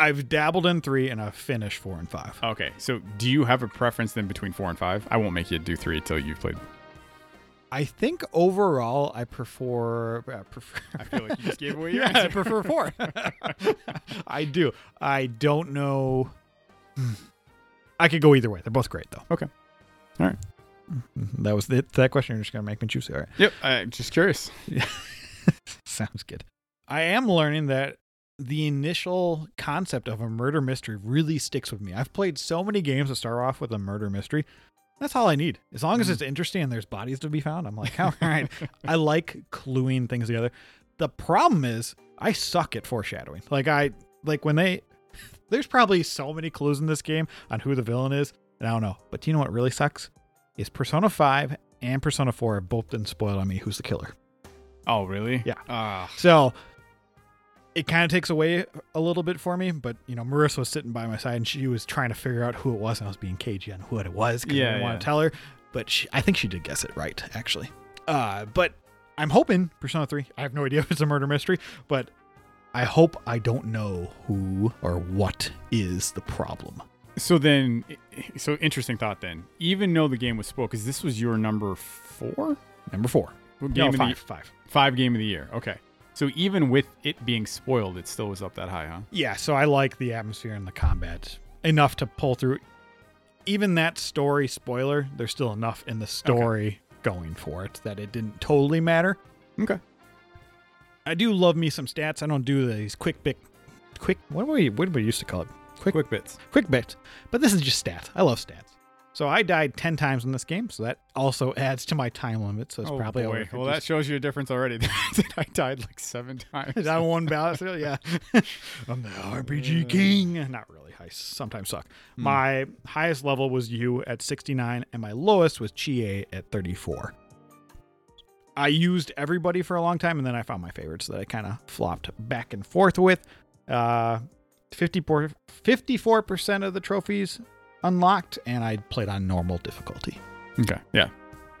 I've dabbled in 3 and I've finished 4 and 5. Okay. So do you have a preference then between 4 and 5? I won't make you do 3 until you've played I think overall, I prefer. Uh, prefer I feel like you just gave away *laughs* your yeah, answer. I prefer four. *laughs* I do. I don't know. I could go either way. They're both great, though. Okay. All right. Mm-hmm. That was it. That question. You're just gonna make me choose. All right. Yep. I'm just curious. *laughs* Sounds good. I am learning that the initial concept of a murder mystery really sticks with me. I've played so many games that start off with a murder mystery. That's all I need. As long as Mhm. it's interesting and there's bodies to be found, I'm like, *laughs* all right. I like cluing things together. The problem is I suck at foreshadowing. Like I like when they *laughs* there's probably so many clues in this game on who the villain is, and I don't know. But do you know what really sucks? Is Persona 5 and Persona 4 have both been spoiled on me who's the killer. Oh, really? Yeah. Ah, So it kind of takes away a little bit for me, but you know, Marissa was sitting by my side and she was trying to figure out who it was, and I was being cagey on who it was because I didn't want to tell her. But she, I think she did guess it right, actually. Uh, but I'm hoping Persona 3. I have no idea *laughs* if it's a murder mystery, but I hope I don't know who or what is the problem. so then, so interesting thought then. Even though the game was spoiled, because this was your number four Number four. game No, of five. the Five. five game of the year. Okay. So even with it being spoiled, it still was up that high, huh? Yeah, so I like the atmosphere and the combat enough to pull through. Even that story spoiler, there's still enough in the story going for it that it didn't totally matter. Okay. I do love me some stats. I don't do these quick bit, quick. What do we what do we used to call it? Quick Quick bits. quick bits. But this is just stats. I love stats. So I died ten times in this game, so that also adds to my time limit. So it's oh probably boy. Well, that shows Yu a difference already. *laughs* I died like seven times. Is that one balance? Yeah. *laughs* I'm the RPG king. Not really. I sometimes suck. Hmm. My highest level was you at 69, and my lowest was Chie at 34. I used everybody for a long time, and then I found my favorites that I kind of flopped back and forth with. Uh, 54, 54% of the trophies unlocked, and I played on normal difficulty. Okay. Yeah.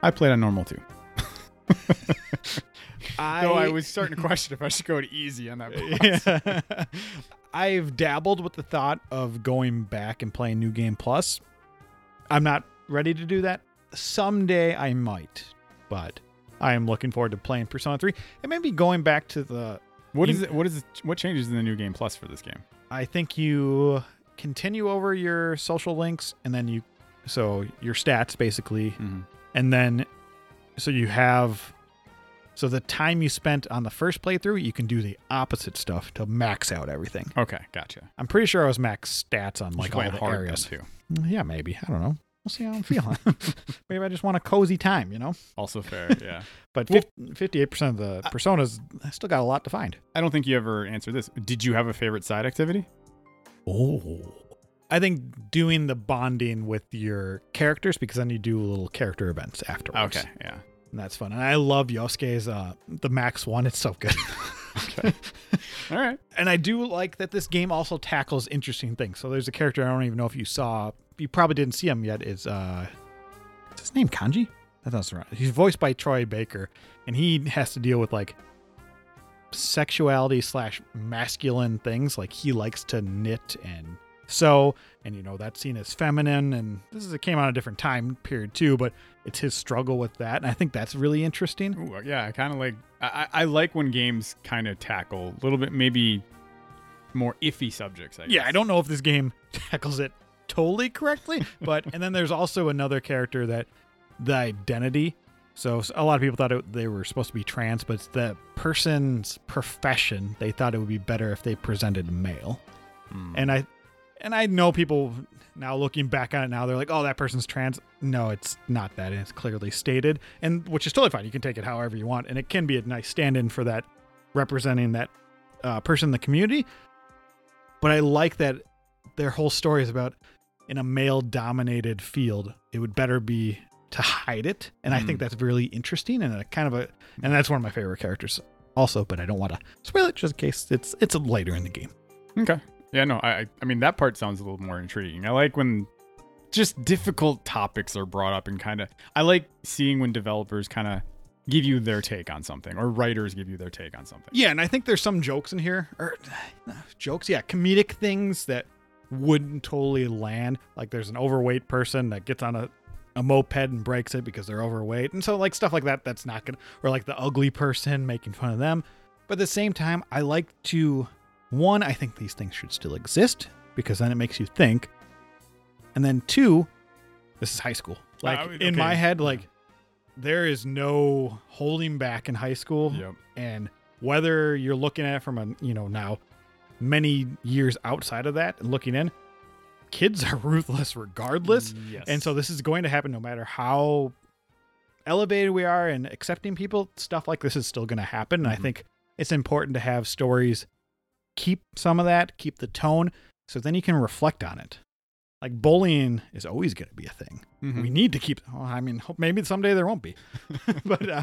I played on normal too. I, *laughs* Though I was starting to question if I should go to easy on that. boss. *laughs* I've dabbled with the thought of going back and playing New Game Plus. I'm not ready to do that. Someday I might, but I am looking forward to playing Persona 3 and maybe going back to the. What is it what is it? What changes in the new game plus for this game? I think you continue over your social links and then you. So your stats basically, Mm-hmm. and then so you have. So the time you spent on the first playthrough, you can do the opposite stuff to max out everything. Okay, gotcha. I'm pretty sure I was max stats on like all the areas. too. Mm, Yeah, maybe. I don't know. We'll see how I'm feeling. *laughs* maybe I just want a cozy time, you know? Also *laughs* fair. Yeah. But Well- 58% of the personas I still got a lot to find. I don't think you ever answered this. Did you have a favorite side activity? Oh. I think doing the bonding with your characters because then you do little character events afterwards. Okay. Yeah. And that's fun. And I love Yosuke's uh the max one. It's so good. Okay. *laughs* All right. and I do like that this game also tackles interesting things. So there's a character I don't even know if you saw. You probably didn't see him yet. Is uh, what's his name? Kanji? That doesn't right. He's voiced by Troy Baker, and he has to deal with like sexuality slash masculine things. Like he likes to knit and sew, and you know that's seen as feminine. And this is it came out a different time period too, but it's his struggle with that, and I think that's really interesting. Ooh, uh, yeah. I kind of like. I, I I like when games kind of tackle a little bit maybe more iffy subjects. I guess. Yeah, I don't know if this game *laughs* tackles it totally correctly, but and then there's also another character that the identity. So a lot of people thought it, they were supposed to be trans, but it's the person's profession. They thought it would be better if they presented male. Mm. And I and I know people now looking back on it now they're like, "Oh, that person's trans." No, it's not that. and It's clearly stated, and which is totally fine. You can take it however you want, and it can be a nice stand-in for that representing that uh, person in the community. But I like that their whole story is about in a male-dominated field, it would better be to hide it, and I think Mm. that's really interesting and a kind of a, and that's one of my favorite characters also. But I don't want to spoil it just in case it's it's later in the game. Okay. Yeah, no, I I- I mean that part sounds a little more intriguing. I like when just difficult topics are brought up and kind of I like seeing when developers kind of give you their take on something or writers give you their take on something. Yeah, and I think there's some jokes in here, or uh, *sighs* jokes, yeah, comedic things that wouldn't totally land. Like there's an overweight person that gets on a, a moped and breaks it because they're overweight, and so like stuff like that. That's not gonna, or like the ugly person making fun of them. But at the same time, I like to, one, I think these things should still exist because then it makes you think, and then two, this is high school. Like Uh, in my head, like there is no holding back in high school Yep. and whether you're looking at it from a you know now many years outside of that and looking in, kids *laughs* are ruthless regardless. Yes. And so this is going to happen no matter how elevated we are and accepting people. Stuff like this is still going to happen. And I Mhm. think it's important to have stories keep some of that, keep the tone, so then you can reflect on it. Like bullying is always going to be a thing. Mhm. We need to keep. Well, I mean, maybe someday there won't be, *laughs* but uh,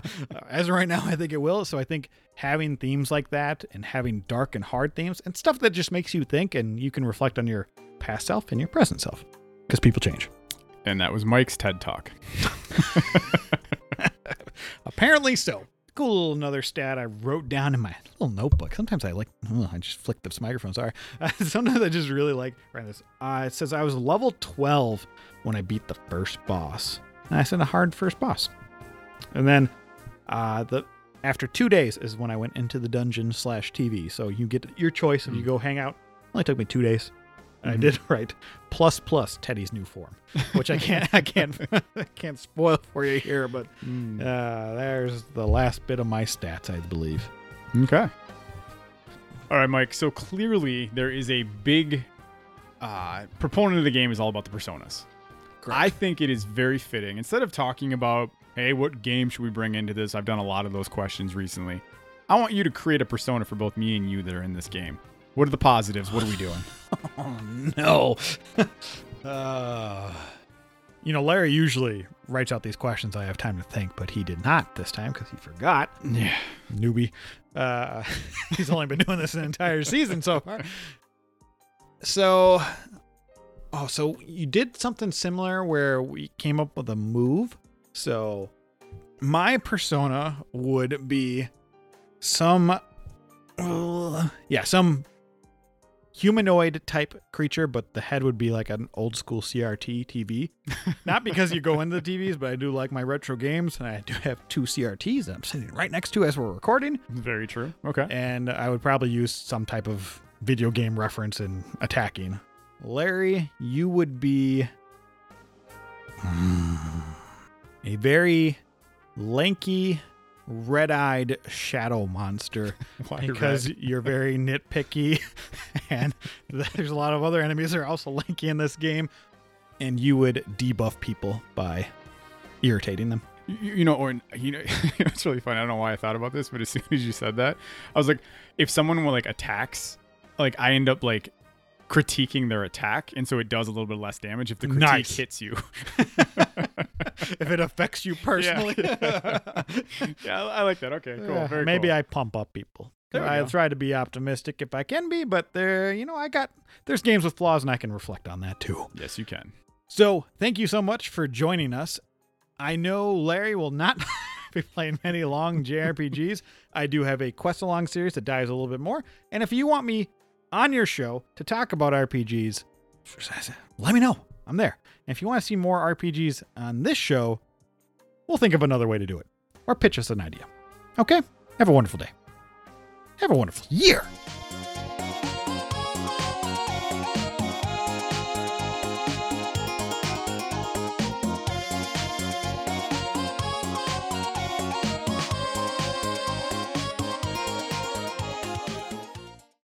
as of right now, I think it will. So I think having themes like that and having dark and hard themes and stuff that just makes you think and you can reflect on your past self and your present self because people change. and that was Mike's TED Talk. *laughs* Apparently so. Cool. little Another stat I wrote down in my little notebook. Sometimes I like, oh, I just flick this microphone. Sorry. Uh, *laughs* sometimes I just really like writing this. Uh, it says I was level 12 when I beat the first boss. And I said a hard first boss. And then uh, the after two days is when I went into the dungeon slash TV. So you get your choice if you go hang out. Only took me two days. And I did *laughs* right. Plus plus Teddie's new form, which I can't I can't *laughs* I can't spoil for you here, but Mm. uh, there's the last bit of my stats, I believe. Okay. All right, Mike. So clearly there is a big uh, proponent of the game is all about the personas. I think it is very fitting. Instead of talking about, hey, what game should we bring into this? I've done a lot of those questions recently. I want you to create a persona for both me and you that are in this game. What are the positives? What are we doing? *laughs* Oh no. *laughs* uh, you know, Larry usually writes out these questions. I have time to think, but he did not this time because he forgot. yeah. Newbie. Uh, *laughs* he's only been doing this an entire season so far. So, oh, so you did something similar where we came up with a move. So, my persona would be some, uh, yeah, some humanoid type creature, but the head would be like an old school CRT TV. *laughs* Not because you go into the TVs, but I do like my retro games, and I do have two CRTs that I'm sitting right next to as we're recording. Very true. Okay. And I would probably use some type of video game reference in attacking. Larry, you would be *sighs* a very lanky, red eyed shadow monster *laughs* Why because red? you're very nitpicky *laughs* and there's a lot of other enemies that are also lanky in this game and you would debuff people by irritating them You, you know, or you know, *laughs* it's really funny. I don't know why I thought about this, but as soon as you said that, I was like, if someone will like attacks, like I end up like critiquing their attack, and so it does a little bit less damage if the critique Nice. hits you. *laughs* if it affects you *laughs* personally *laughs* yeah, I, I like that. Okay, cool. Yeah, Very maybe cool. I pump up people. I go. try to be optimistic if I can be, but there, you know, I got there's games with flaws, and I can reflect on that too. yes, you can. So, thank you so much for joining us. I know Larry will not be playing many long JRPGs. I do have a quest along series that dives a little bit more, and if you want me on your show to talk about RPGs, let me know. I'm there. And if you want to see more RPGs on this show, we'll think of another way to do it, or pitch us an idea. Okay. Have a wonderful day. Have a wonderful year.